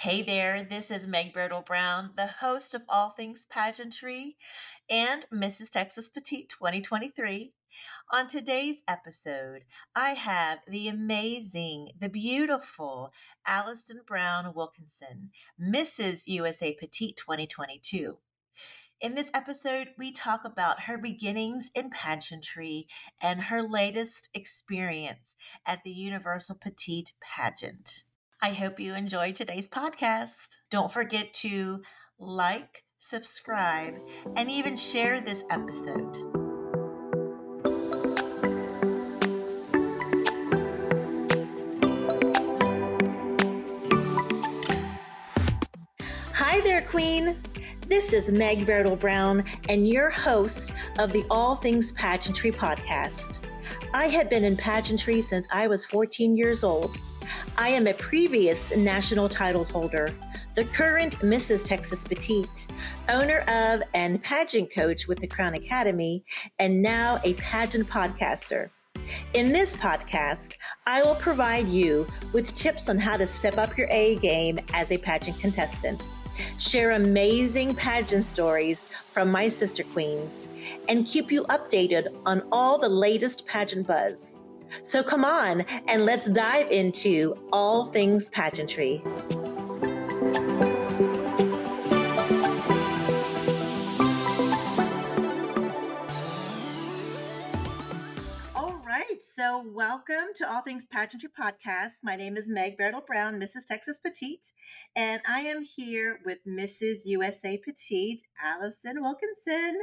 Hey there, this is Meg Bertle Brown, the host of All Things Pageantry and Mrs. Texas Petite 2023. On today's episode, I have the amazing, the beautiful Allison Brown Wilkinson, Mrs. USA Petite 2022. In this episode, we talk about her beginnings in pageantry and her latest experience at the Universal Petite pageant. I hope you enjoy today's podcast. Don't forget to like, subscribe, and even share this episode. Hi there, Queen. This is Meg Bertle Brown, and your host of the All Things Pageantry podcast. I have been in pageantry since I was 14 years old. I am a previous national title holder, the current Mrs. Texas Petite, owner of and pageant coach with the Crown Academy, and now a pageant podcaster. In this podcast, I will provide you with tips on how to step up your A game as a pageant contestant, share amazing pageant stories from my sister queens, and keep you updated on all the latest pageant buzz. So come on and let's dive into all things pageantry. All right, so welcome to All Things Pageantry Podcast. My name is Meg Bertle Brown, Mrs. Texas Petite, and I am here with Mrs. USA Petite, Allison Wilkinson.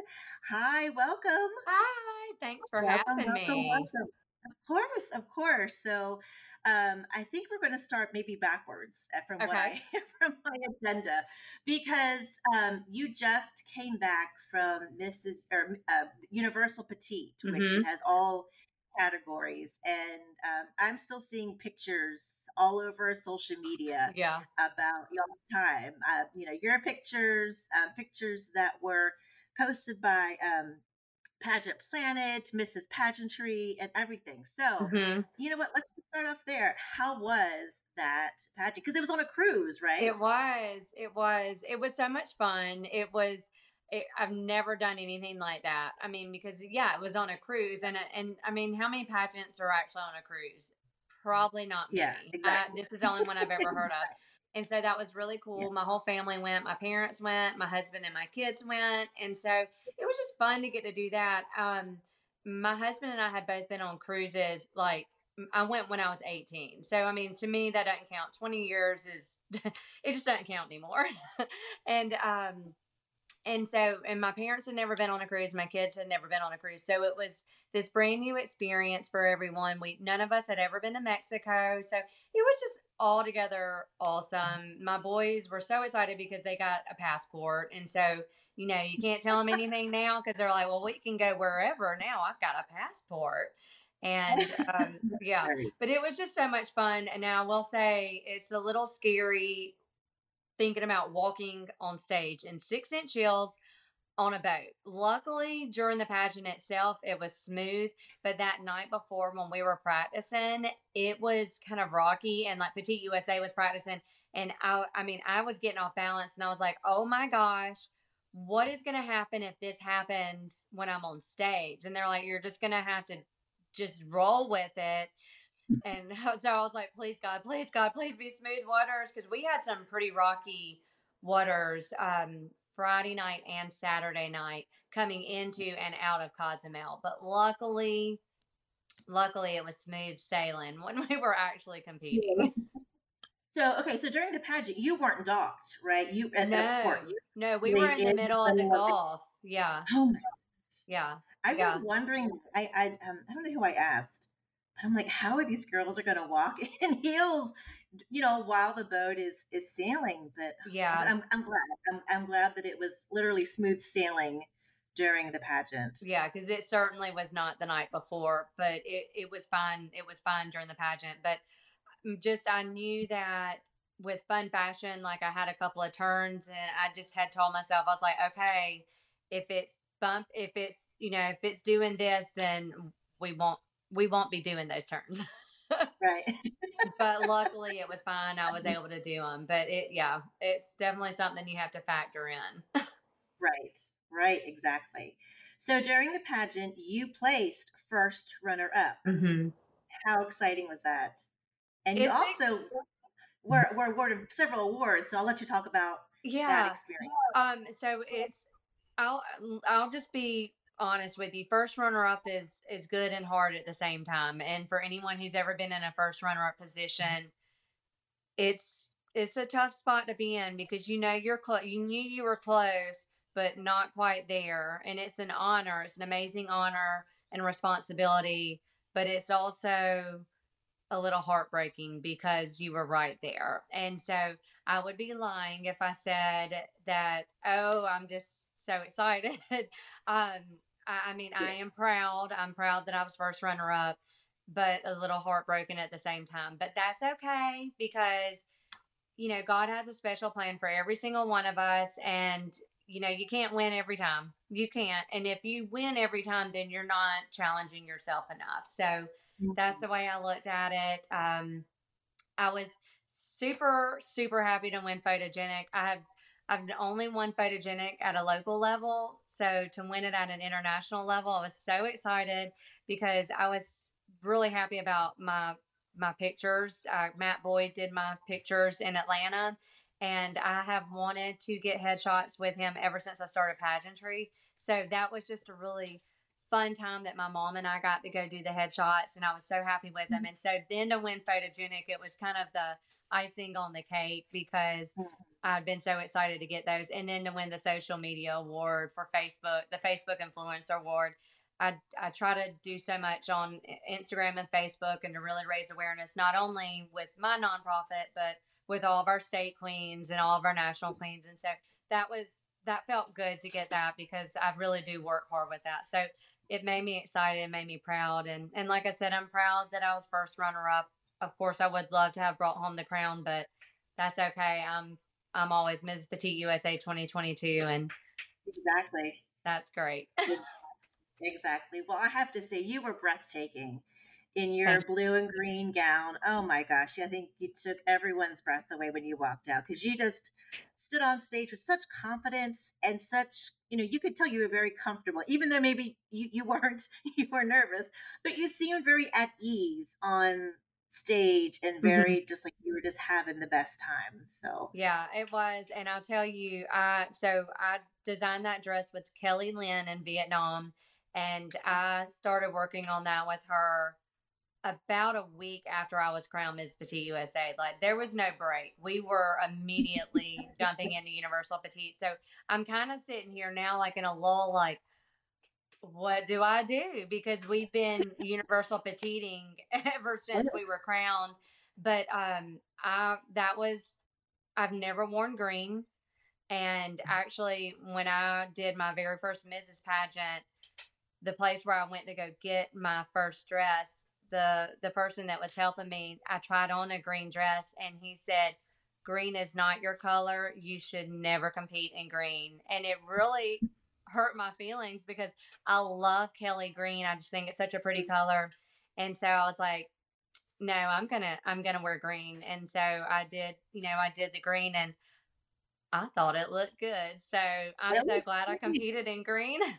Hi, welcome. Hi, thanks for welcome, having welcome, me. Welcome. Of course, of course. So um, I think we're going to start maybe backwards uh, from okay. what I from my agenda, because um, you just came back from Mrs. or uh, Universal Petite, which mm-hmm. has all categories, and um, I'm still seeing pictures all over social media. Yeah. about your time. Uh, you know, your pictures, um, pictures that were posted by um, Pageant Planet, Mrs. Pageantry, and everything. So, mm-hmm. you know what? Let's start off there. How was that pageant? Because it was on a cruise, right? It was. It was. It was so much fun. It was. It, I've never done anything like that. I mean, because yeah, it was on a cruise, and and I mean, how many pageants are actually on a cruise? Probably not many. Yeah, exactly. Uh, this is the only one I've ever heard of. And so that was really cool. Yeah. My whole family went, my parents went, my husband and my kids went. And so it was just fun to get to do that. Um, my husband and I had both been on cruises. Like I went when I was 18. So, I mean, to me, that doesn't count. 20 years is, it just doesn't count anymore. and, um, and so, and my parents had never been on a cruise. My kids had never been on a cruise. So it was this brand new experience for everyone. We, none of us had ever been to Mexico. So it was just altogether awesome. My boys were so excited because they got a passport. And so, you know, you can't tell them anything now because they're like, well, we can go wherever now. I've got a passport. And um, yeah, but it was just so much fun. And now I will say it's a little scary thinking about walking on stage in six inch heels on a boat. Luckily, during the pageant itself, it was smooth. But that night before, when we were practicing, it was kind of rocky, and like Petite USA was practicing, and I, I mean, I was getting off balance, and I was like, "Oh my gosh, what is going to happen if this happens when I'm on stage?" And they're like, "You're just going to have to just roll with it." and so I was like, "Please God, please God, please be smooth waters," because we had some pretty rocky waters um, Friday night and Saturday night coming into and out of Cozumel. But luckily, luckily it was smooth sailing when we were actually competing. So okay, so during the pageant, you weren't docked, right? You at no, the port. no, we were in the middle of the Gulf. Yeah. Oh my gosh. Yeah. I yeah. was wondering. I I um, I don't know who I asked, but I'm like, how are these girls are going to walk in heels you know, while the boat is is sailing. But yeah, but I'm I'm glad. I'm I'm glad that it was literally smooth sailing during the pageant. Yeah, because it certainly was not the night before, but it it was fine. It was fine during the pageant, but mm, just I knew that with fun fashion, like I had a couple of turns, and I just had told myself I was like, okay, if it's bump, if it's you know, if it's doing this, then we won't we won't be doing those turns. right. but luckily it was fine. I was able to do them. But it, yeah, it's definitely something you have to factor in. right. Right. Exactly. So during the pageant, you placed first runner up. Mm-hmm. How exciting was that? And you also were, were awarded several awards. So I'll let you talk about yeah. that experience. Um, so it's I'll I'll just be honest with you. First runner up is is good and hard at the same time. And for anyone who's ever been in a first runner up position, it's it's a tough spot to be in because you know you're close. You knew you were close, but not quite there. And it's an honor. It's an amazing honor and responsibility, but it's also a little heartbreaking because you were right there. And so I would be lying if I said that, oh, I'm just so excited. um, I, I mean, yeah. I am proud. I'm proud that I was first runner up, but a little heartbroken at the same time. But that's okay because, you know, God has a special plan for every single one of us. And, you know, you can't win every time. You can't. And if you win every time, then you're not challenging yourself enough. So mm-hmm. that's the way I looked at it. Um, I was super, super happy to win photogenic. I have I've only won photogenic at a local level. So to win it at an international level, I was so excited because I was really happy about my my pictures. Uh, Matt Boyd did my pictures in Atlanta, and I have wanted to get headshots with him ever since I started pageantry. So that was just a really fun time that my mom and I got to go do the headshots, and I was so happy with them. Mm-hmm. And so then to win photogenic, it was kind of the icing on the cake because I'd been so excited to get those, and then to win the social media award for Facebook, the Facebook Influencer Award. I, I try to do so much on eh, Instagram and Facebook and to really raise awareness, not only with my nonprofit, but with all of our state queens and all of our national queens. And so that was, that felt good to get that because I really do work hard with that. So it made me excited and made me proud. And, and like I said, I'm proud that I was first runner up. Of course, I would love to have brought home the crown, but that's okay. I'm I'm always Ms. Petite USA 2022, and exactly that's great. exactly. Well, I have to say, you were breathtaking in your blue and green gown. Oh my gosh, I think you took everyone's breath away when you walked out because you just stood on stage with such confidence and such, you know, you could tell you were very comfortable, even though maybe you, you weren't, you were nervous, but you seemed very at ease on stage and mm-hmm. very mm-hmm. just like you were just having the best time. So yeah, it was. And I'll tell you, I so I designed that dress with Kelly Lynn in Vietnam, and I started working on that with her about a week after I was crowned Miss Petite USA. Like there was no break. We were immediately jumping into Universal Petite. So I'm kind of sitting here now like in a lull, like what do I do? Because we've been universal petiting ever since we were crowned. But um, I that was I've never worn green, and actually when I did my very first Mrs. pageant, the place where I went to go get my first dress, the the person that was helping me, I tried on a green dress, and he said. Green is not your color. You should never compete in green. And it really hurt my feelings because I love Kelly green. I just think it's such a pretty mm-hmm. color. And so I was like, no, I'm gonna I'm gonna wear green. And so I did, you know, I did the green and I thought it looked good. So I'm really? so glad I competed in green.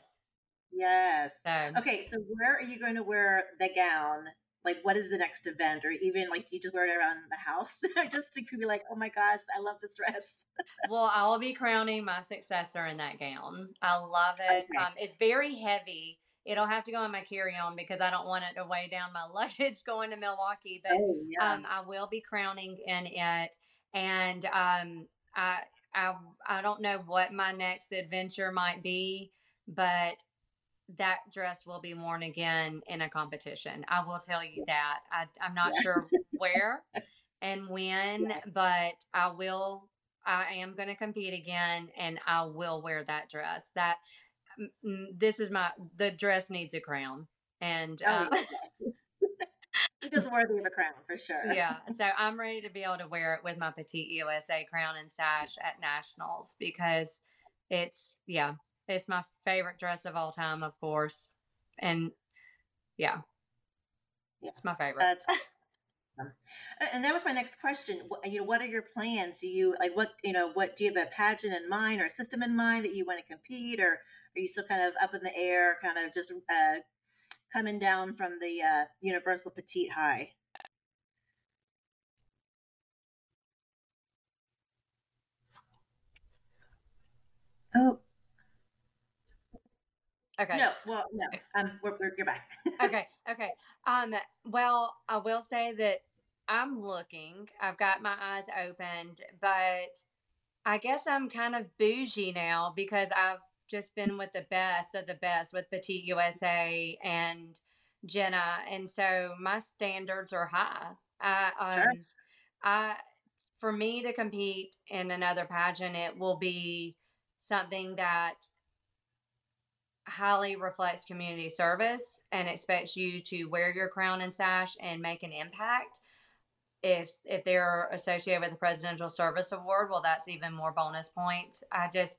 Yes. So, okay, so where are you going to wear the gown like what is the next event? Or even like do you just wear it around the house? Just to be like oh my gosh i love this dress. Well i will be crowning my successor in that gown. I love it. Okay. um, it's very heavy. It'll have to go in my carry-on because i don't want it to weigh down my luggage going to milwaukee but oh, yeah. um, i will be crowning in it. And um, I, I i don't know what my next adventure might be but that dress will be worn again in a competition. I will tell you that. I, am not yeah. sure where and when, yeah. but I will. I am going to compete again, and I will wear that dress. That this is my the dress needs a crown, and oh, uh, it is worthy of a crown for sure. yeah, so I'm ready to be able to wear it with my petite USA crown and sash at nationals because it's yeah it's my favorite dress of all time, of course. And yeah, yeah. it's my favorite. And that was my next question. You know, what are your plans? Do you like what you know? What do you have a pageant in mind or a system in mind that you want to compete, or are you still kind of up in the air, kind of just uh, coming down from the uh, Universal Petite High? Oh, Okay. no. Well, no. Um, we're, we're, you're back. okay. Okay. Um, well, I will say that I'm looking. I've got my eyes opened, but I guess I'm kind of bougie now because I've just been with the best of the best with Petite USA and Jenna, and so my standards are high. I, um, Sure. I, for me to compete in another pageant, it will be something that highly reflects community service and expects you to wear your crown and sash and make an impact. If if they're associated with the Presidential Service Award, well, that's even more bonus points. I just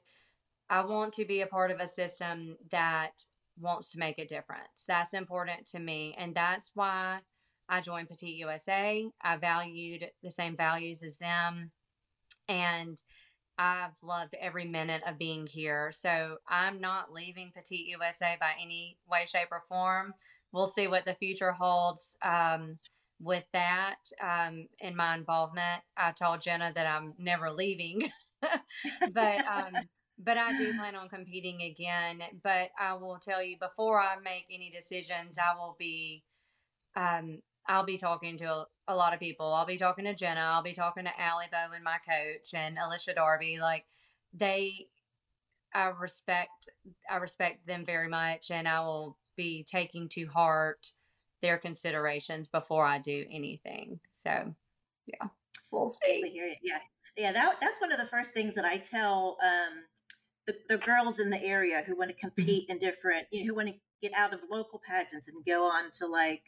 I want to be a part of a system that wants to make a difference. That's important to me, and that's why I joined Petite USA. I valued the same values as them, and I've loved every minute of being here. So I'm not leaving Petite USA by any way, shape, or form. We'll see what the future holds um, with that um, in my involvement. I told Jenna that I'm never leaving, but um, but I do plan on competing again. But I will tell you before I make any decisions, I will be um, I'll be talking to a, lot of people. I'll be talking to Jenna. I'll be talking to Allie Bowen, my coach, and Alicia Darby. Like they, I respect, I respect them very much, and I will be taking to heart their considerations before I do anything. So, yeah, we'll see. Yeah, yeah. That that's one of the first things that I tell um, the the girls in the area who want to Mhm. compete in different, you know, who want to get out of local pageants and go on to like,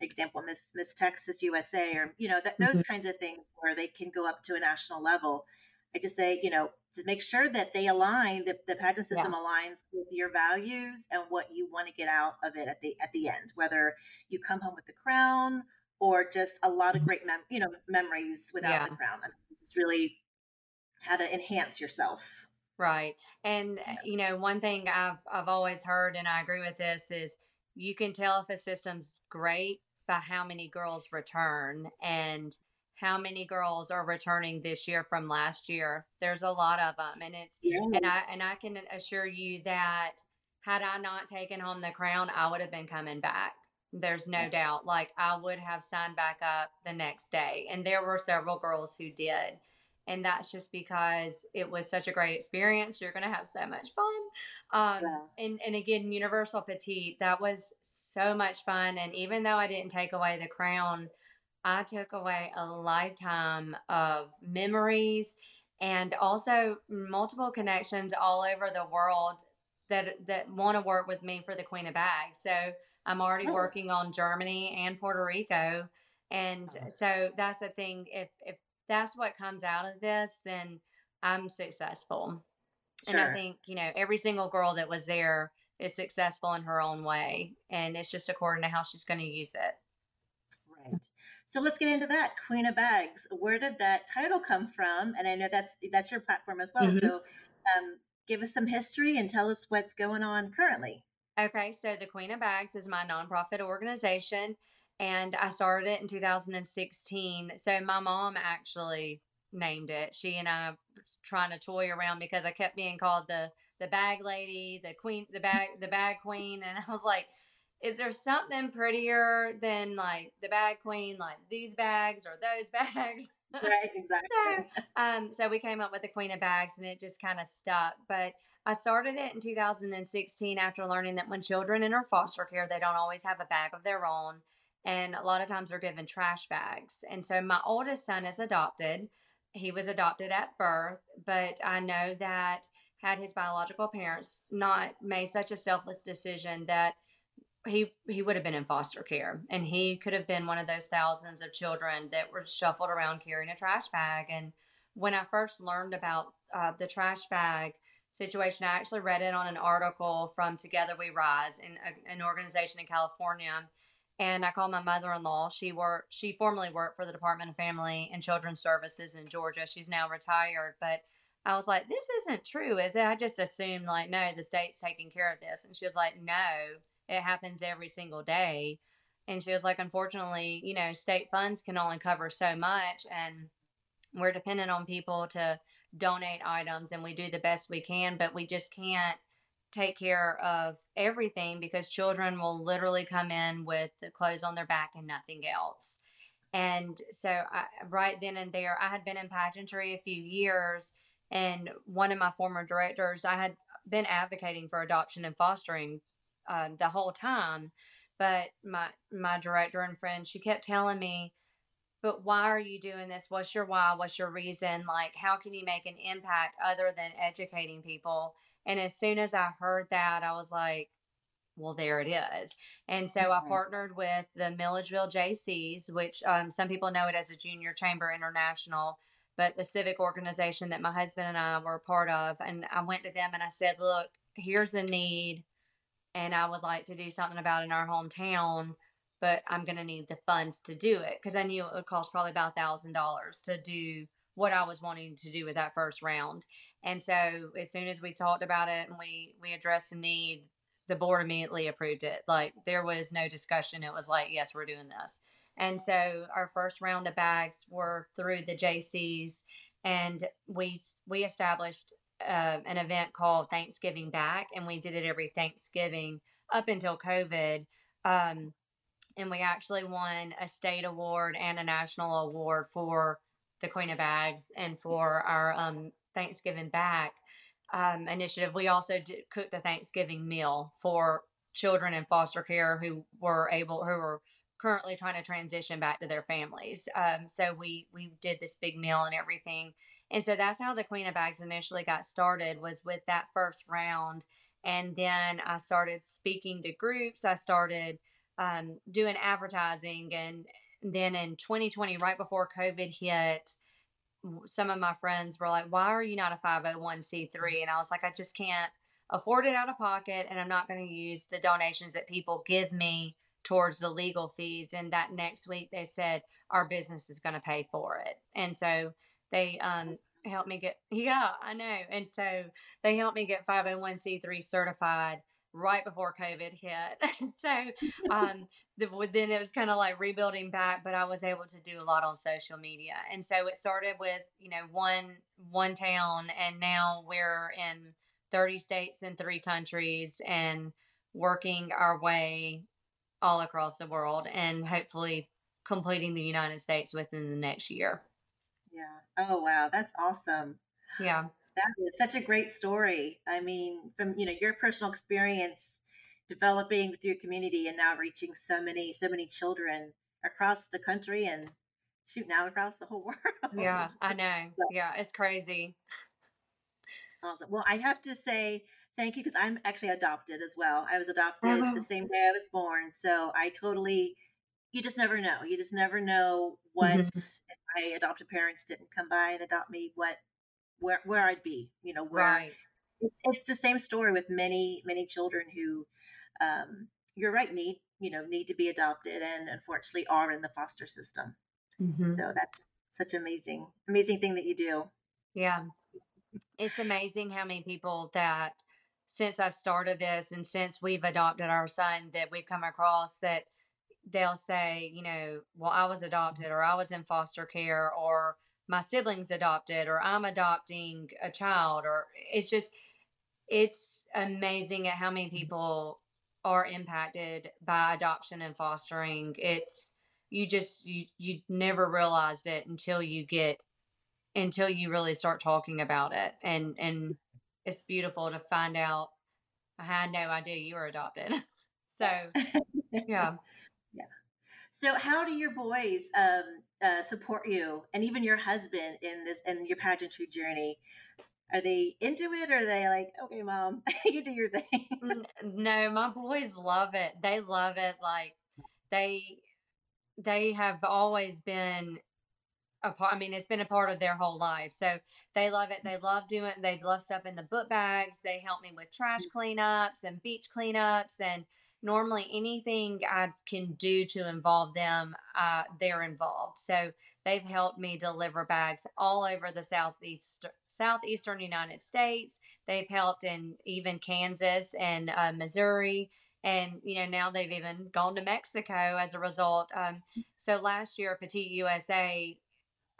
example, Miss Miss Texas USA, or you know, that those Mhm. kinds of things where they can go up to a national level. I just say, you know, to make sure that they align, that the pageant Yeah, system aligns with your values and what you want to get out of it at the at the end. Whether you come home with the crown or just a lot of Mhm. great mem- you know memories without yeah. the crown. I mean, it's really how to enhance yourself. Right. And Yeah. you know, one thing I've I've always heard and I agree with this is you can tell if a system's great by how many girls return and how many girls are returning this year from last year. There's a lot of them and it's and I and I can assure you that had I not taken home the crown, I would have been coming back. There's no doubt. Like I would have signed back up the next day. And there were several girls who did. And that's just because it was such a great experience. You're going to have so much fun. Um, Yeah. and, and again, Universal Petite, that was so much fun. And even though I didn't take away the crown, I took away a lifetime of memories and also multiple connections all over the world that that want to work with me for the Queen of Bags. So I'm already Oh, working on Germany and Puerto Rico, and so that's the thing. If if that's what comes out of this, then I'm successful. And I think you know every single girl that was there is successful in her own way, and it's just according to how she's going to use it. Right. So let's get into that. Queen of Bags. Where did that title come from? And I know that's that's your platform as well. hmm So um, give us some history and tell us what's going on currently. Okay, so the Queen of Bags is my nonprofit organization, and I started it in 2016. So my mom actually named it. She and I trying to toy around because I kept being called the the bag lady, the queen, the bag, the bag queen, and I was like, is there something prettier than like the bag queen, like these bags or those bags? Right. So, Exactly. um, so we came up with the Queen of Bags, and it just kind of stuck. But I started it in 2016 after learning that when children enter foster care, they don't always have a bag of their own, and a lot of times they're given trash bags. And so my oldest son is adopted. He was adopted at birth, but I know that had his biological parents not made such a selfless decision that he he would have been in foster care and he could have been one of those thousands of children that were shuffled around carrying a trash bag and when i first learned about uh, the trash bag situation i actually read it on an article from together we rise in a, an organization in california and I called my mother-in-law. She worked she formerly worked for the Department of Family and Children's Services in Georgia. She's now retired, but I was like, this isn't true, is it? I just assumed like, no, the state's taking care of this. And she was like, no, it happens every single day. And she was like, unfortunately, you know, state funds can only cover so much and we're dependent on people to donate items and we do the best we can, but we just can't take care of everything because children will literally come in with the clothes on their back and nothing else. And so, I, right then and there, I had been in pageantry a few years, and one of my former directors, I had been advocating for adoption and fostering um, the whole time. But my my director and friend, she kept telling me, "But why are you doing this? What's your why? What's your reason? Like, how can you make an impact other than educating people?" And as soon as I heard that, I was like, well, there it is. And so I partnered with the Milledgeville Jaycees, which um, some people know it as a Junior Chamber International, but the civic organization that my husband and I were a part of. And I went to them and I said, look, here's a need, and I would like to do something about it in our hometown, but I'm going to need the funds to do it because I knew it would cost probably about a $1,000 to do what I was wanting to do with that first round. And so as soon as we talked about it and we we addressed the need, the board immediately approved it. Like there was no discussion. It was like, yes, we're doing this. And so our first round of bags were through the Jaycees and we we established uh, an event called Thanksgiving Back, and we did it every Thanksgiving up until COVID. Um, and we actually won a state award and a national award for the Queen of Bags and for our um, Thanksgiving Back um, initiative. We also did, cooked a Thanksgiving meal for children in foster care who were able, who were currently trying to transition back to their families. Um, so we we did this big meal and everything, and so that's how the Queen of Bags initially got started was with that first round, and then I started speaking to groups. I started um, doing advertising, and then in 2020, right before COVID hit, some of my friends were like, Why are you not a 501c3? And I was like, I just can't afford it out of pocket, and I'm not going to use the donations that people give me towards the legal fees. And that next week, they said, Our business is going to pay for it. And so they, um, helped me get yeah i know and so they helped me get 501c3 certified right before COVID hit. so um, the, then it was kind of like rebuilding back, but I was able to do a lot on social media. And so it started with, you know, one one town and now we're in 30 states and three countries and working our way all across the world and hopefully completing the United States within the next year. Yeah. Oh wow, that's awesome. Yeah. That is such a great story. I mean, from you know your personal experience developing with your community and now reaching so many so many children across the country and shoot now across the whole world. Yeah, I know. Yeah, it's crazy. Awesome. Well, I have to say thank you because I'm actually adopted as well. I was adopted the same day I was born, so I totally. You just never know. You just never know what mm-hmm. if my adopted parents didn't come by and adopt me. What where where I'd be. You know, where right. it's, it's the same story with many many children who, um, you're right, need you know need to be adopted and unfortunately are in the foster system. Mm-hmm. So that's such amazing amazing thing that you do. Yeah, it's amazing how many people that since I've started this and since we've adopted our son that we've come across that they'll say, you know, well, I was adopted or I was in foster care or my siblings adopted or I'm adopting a child or it's just it's amazing at how many mm-hmm. people are impacted by adoption and fostering. It's you just you you never realized it until you get until you really start talking about it and and it's beautiful to find out I had no idea you were adopted. So yeah. So how do your boys um uh, support you and even your husband in this in your pageantry journey? Are they into it or are they like okay mom you do your thing. No my boys love it. They love it like they they have always been a part i mean it's been a part of their whole life. So they love it they love doing it they love stuff in the book bags. They help me with trash mm. cleanups and beach cleanups and normally anything I can do to involve them, uh, they're involved. So they've helped me deliver bags all over the southeast southeastern United States. They've helped in even Kansas and uh, Missouri and you know now they've even gone to Mexico as a result. Um, so last year, Petite USA,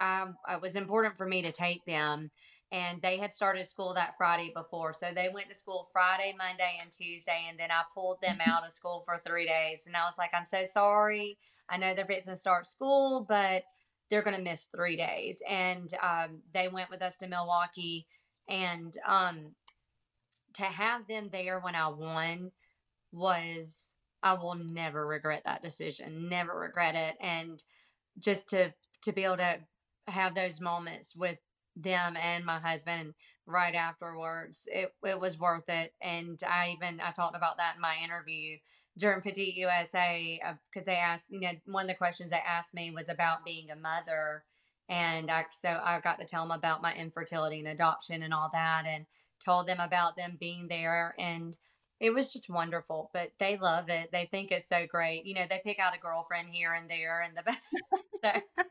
um, it was important for me to take them, and they had started school that Friday before, so they went to school Friday, Monday, and Tuesday, and then I pulled them mm-hmm. out of school for three days, and I was like, I'm so sorry. I know they're fixing to start school, but they're going to miss three days, and um, they went with us to Milwaukee, and um, to have them there when I won was I will never regret that decision, never regret it. And just to to be able to have those moments with them and my husband right afterwards, it it was worth it. And I even I talked about that in my interview during Petite USA because uh, they asked, you know, one of the questions they asked me was about being a mother. And I, so I got to tell them about my infertility and adoption and all that, and told them about them being there. And it was just wonderful. But they love it. They think it's so great. You know, they pick out a girlfriend here and there and the so,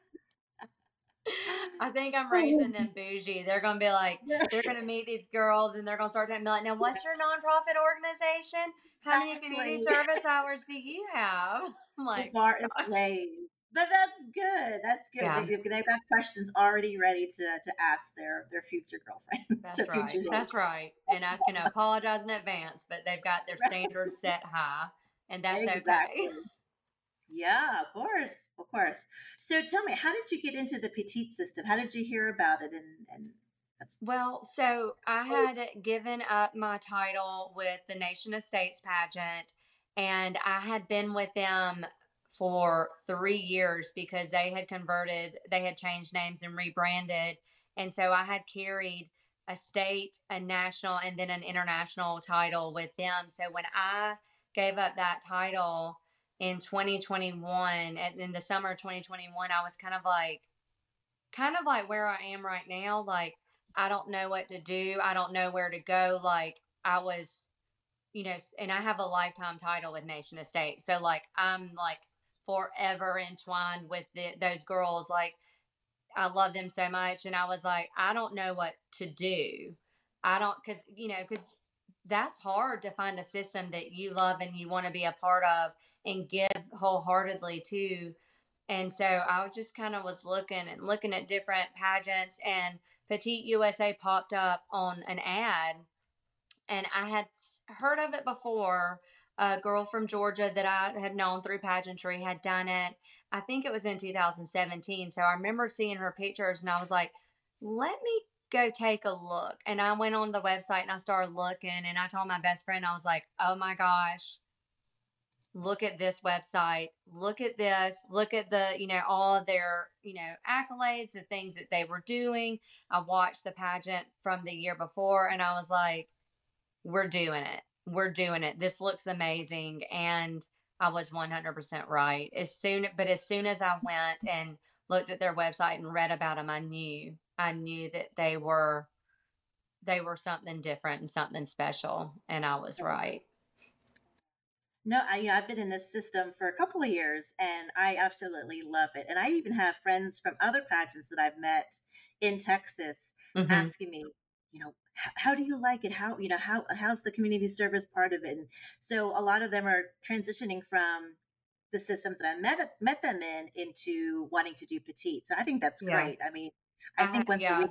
I think I'm oh, raising them bougie. They're gonna be like, they're gonna meet these girls and they're gonna start talking like, now what's your nonprofit organization? How many community service hours do you have? I'm like, the bar is raised. But that's good. That's good. Yeah. They, have got questions already ready to to ask their their future girlfriends. That's right. Future that's right. And I can apologize in advance, but they've got their standards set high, and that's exactly. okay. Yeah, of course, of course. So tell me, how did you get into the petite system? How did you hear about it? And, and well, so I oh. had given up my title with the Nation Estates pageant, and I had been with them for three years because they had converted, they had changed names and rebranded. And so I had carried a state, a national, and then an international title with them. So when I gave up that title in 2021, and in the summer of 2021, I was kind of like, kind of like where I am right now. Like, I don't know what to do. I don't know where to go. Like, I was, you know, and I have a lifetime title with Nation Estate. So, like, I'm like forever entwined with the, those girls. Like, I love them so much. And I was like, I don't know what to do. I don't, because, you know, because that's hard to find a system that you love and you want to be a part of and give wholeheartedly to. And so I just kind of was looking and looking at different pageants, and Petite USA popped up on an ad. And I had heard of it before, a girl from Georgia that I had known through pageantry had done it. I think it was in 2017. So I remember seeing her pictures and I was like, let me go take a look. And I went on the website and I started looking and I told my best friend, I was like, oh my gosh, look at this website. Look at this. Look at the, you know, all of their, you know, accolades, the things that they were doing. I watched the pageant from the year before and I was like, we're doing it we're doing it. This looks amazing. And I was 100% right. As soon, but as soon as I went and looked at their website and read about them, I knew, I knew that they were, they were something different and something special. And I was right. No, I, you know, I've been in this system for a couple of years and I absolutely love it. And I even have friends from other pageants that I've met in Texas mm-hmm. asking me, you know, how do you like it? How, you know, how, how's the community service part of it? And so a lot of them are transitioning from the systems that I met, met them in into wanting to do petite. So I think that's yeah. great. I mean, I, I think once yeah.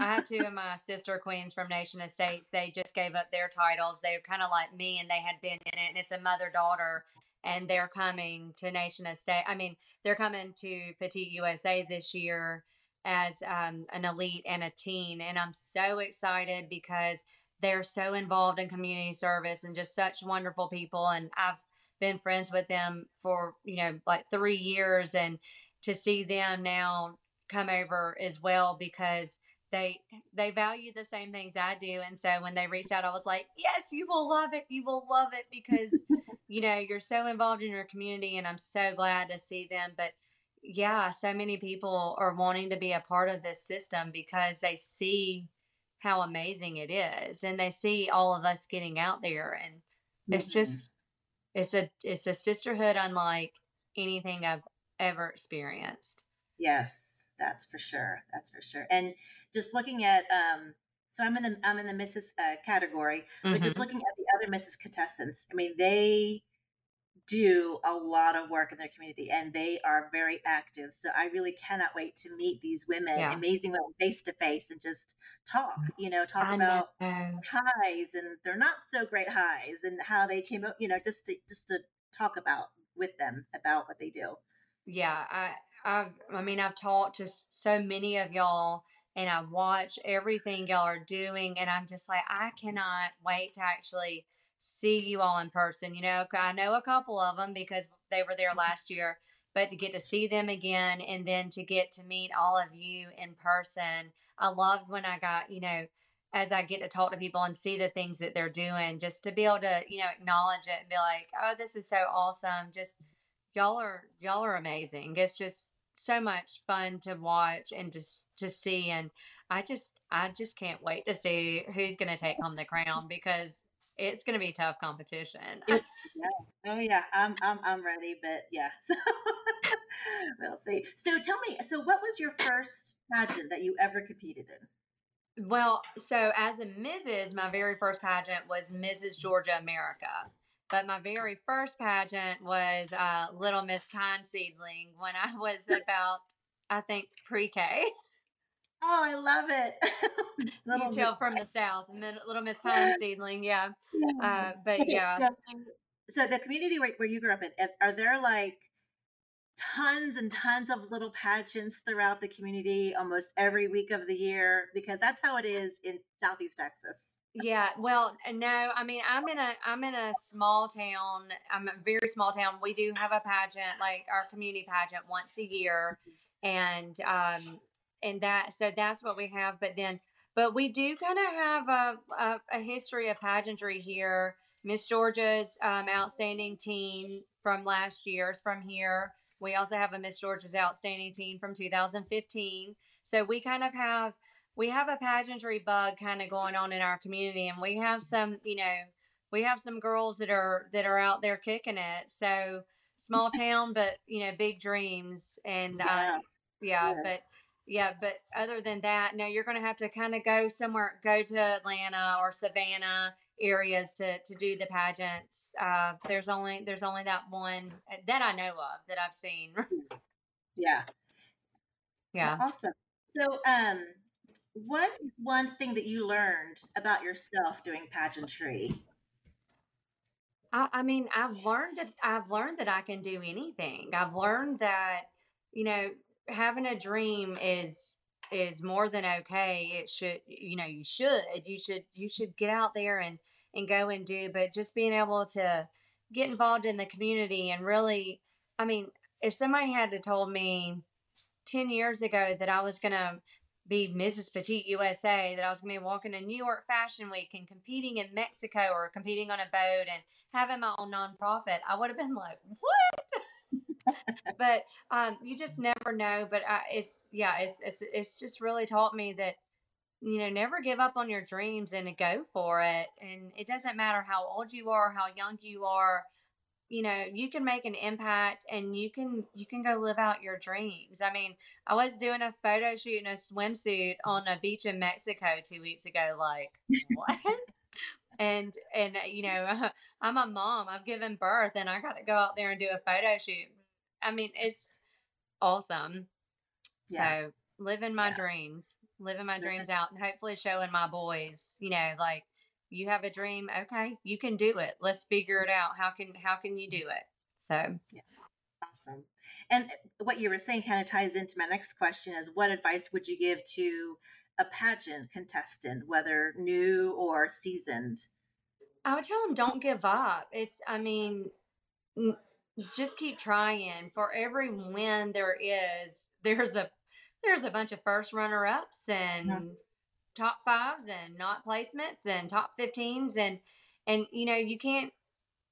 I have two of my sister queens from Nation Estates. They just gave up their titles. They're kind of like me, and they had been in it. And it's a mother daughter, and they're coming to Nation Estate. I mean, they're coming to Petite USA this year as um, an elite and a teen. And I'm so excited because they're so involved in community service and just such wonderful people. And I've been friends with them for, you know, like three years. And to see them now come over as well because they they value the same things I do and so when they reached out I was like yes you will love it you will love it because you know you're so involved in your community and I'm so glad to see them but yeah, so many people are wanting to be a part of this system because they see how amazing it is and they see all of us getting out there and it's mm-hmm. just it's a it's a sisterhood unlike anything I've ever experienced. Yes, that's for sure. That's for sure. And just looking at um so I'm in the I'm in the Mrs. Uh, category, but mm-hmm. just looking at the other Mrs. contestants, I mean they do a lot of work in their community and they are very active. So I really cannot wait to meet these women, yeah. amazing women, face to face and just talk, you know, talk I about know. highs and they're not so great highs and how they came out, you know, just to just to talk about with them about what they do. Yeah, I I've, I mean I've talked to so many of y'all and I watch everything y'all are doing and I'm just like I cannot wait to actually see you all in person. You know, I know a couple of them because they were there last year, but to get to see them again and then to get to meet all of you in person. I loved when I got, you know, as I get to talk to people and see the things that they're doing, just to be able to, you know, acknowledge it and be like, oh, this is so awesome. Just y'all are y'all are amazing. It's just so much fun to watch and to to see and I just I just can't wait to see who's going to take home the crown because it's going to be tough competition. yeah. Oh yeah, I'm I'm I'm ready, but yeah. So we'll see. So tell me, so what was your first pageant that you ever competed in? Well, so as a Mrs., my very first pageant was Mrs. Georgia America. But my very first pageant was uh, Little Miss Pine Seedling when I was about, I think, pre K. Oh, I love it. you tell from the south, Little Miss Pine Seedling, yeah. Uh, but yeah. So, so, the community where, where you grew up in, are there like tons and tons of little pageants throughout the community almost every week of the year? Because that's how it is in Southeast Texas. Yeah, well, no, I mean, I'm in a I'm in a small town. I'm a very small town. We do have a pageant, like our community pageant, once a year, and um, and that so that's what we have but then but we do kind of have a, a, a, history of pageantry here miss georgia's um, outstanding teen from last year is from here we also have a miss georgia's outstanding teen from 2015 so we kind of have we have a pageantry bug kind of going on in our community and we have some you know we have some girls that are that are out there kicking it so small town but you know big dreams and uh, yeah, yeah, yeah. but yeah, but other than that, no, you're going to have to kind of go somewhere, go to Atlanta or Savannah areas to to do the pageants. Uh, there's only there's only that one uh, that I know of that I've seen. yeah. Yeah. Awesome. So, um, what is one thing that you learned about yourself doing pageantry? I, I mean, I've learned that I've learned that I can do anything. I've learned that you know having a dream is is more than okay. It should, you know, you should, you should, you should get out there and and go and do. But just being able to get involved in the community and really, I mean, if somebody had to told me ten years ago that I was gonna be Mrs. Petite USA, that I was gonna be walking in New York Fashion Week and competing in Mexico or competing on a boat and having my own nonprofit, I would have been like, what? but um, you just never know. But I, it's yeah, it's, it's it's just really taught me that you know never give up on your dreams and go for it. And it doesn't matter how old you are, how young you are. You know, you can make an impact and you can you can go live out your dreams. I mean, I was doing a photo shoot in a swimsuit on a beach in Mexico two weeks ago. Like, what? and and uh, you know i'm a mom i've given birth and i got to go out there and do a photo shoot I mean, it's awesome. Yeah. So living my yeah. dreams, living my dreams out, and hopefully showing my boys, you know, like you have a dream, okay, you can do it. Let's figure it out. How can how can you do it? So yeah. Awesome. And uh, what you were saying kind of ties into my next question is what advice would you give to a pageant contestant, whether new or seasoned? I would tell them don't give up. It's, I mean, just keep trying. For every win there is, there's a there's a bunch of first runner ups and. Top fives and not placements and top 15s and and you know you can't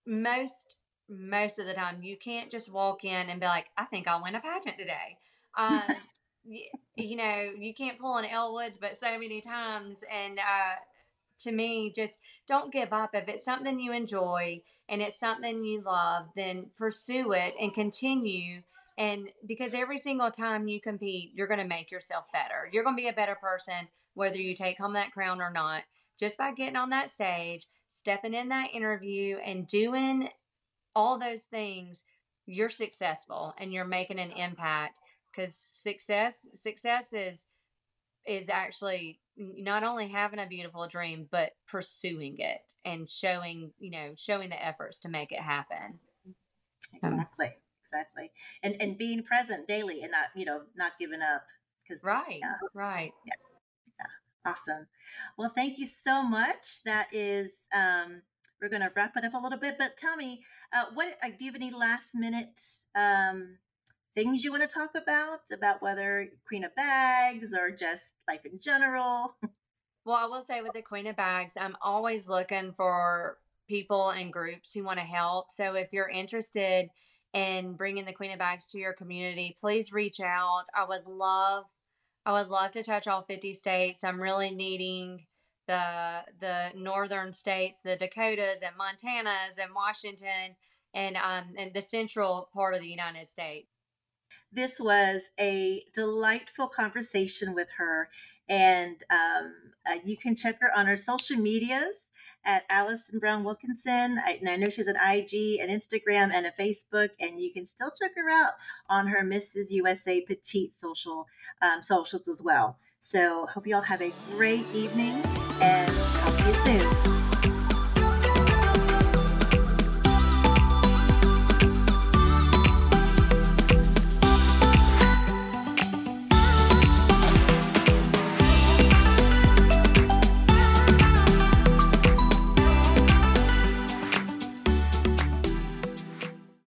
most most of the time you can't just walk in and be like i think i'll win a pageant today um, you, you, know you can't pull an Elle Woods but so many times and uh, to me, just don't give up. If it's something you enjoy and it's something you love, then pursue it and continue. And because every single time you compete, you're going to make yourself better. You're going to be a better person, whether you take home that crown or not, just by getting on that stage, stepping in that interview, and doing all those things. You're successful and you're making an impact. Because success success is is actually not only having a beautiful dream but pursuing it and showing you know showing the efforts to make it happen. Exactly um, exactly and and being present daily and not you know not giving up because right yeah, right. Yeah, yeah awesome. Well thank you so much. That is um we're going to wrap it up a little bit but tell me uh what uh, do you have any last minute um things you want to talk about about whether queen of bags or just life in general? Well i will say with the queen of bags i'm always looking for people and groups who want to help. So if you're interested in bringing the queen of bags to your community please reach out. I would love i would love to touch all 50 states i'm really needing the the northern states the dakotas and montanas and washington and um and the central part of the united states this was a delightful conversation with her. And um, uh, you can check her on her social medias at Allison Brown Wilkinson. I, and I know she's an IG, an Instagram, and a Facebook. And you can still check her out on her Mrs. USA Petite social um, socials as well. So hope you all have a great evening and talk to you soon.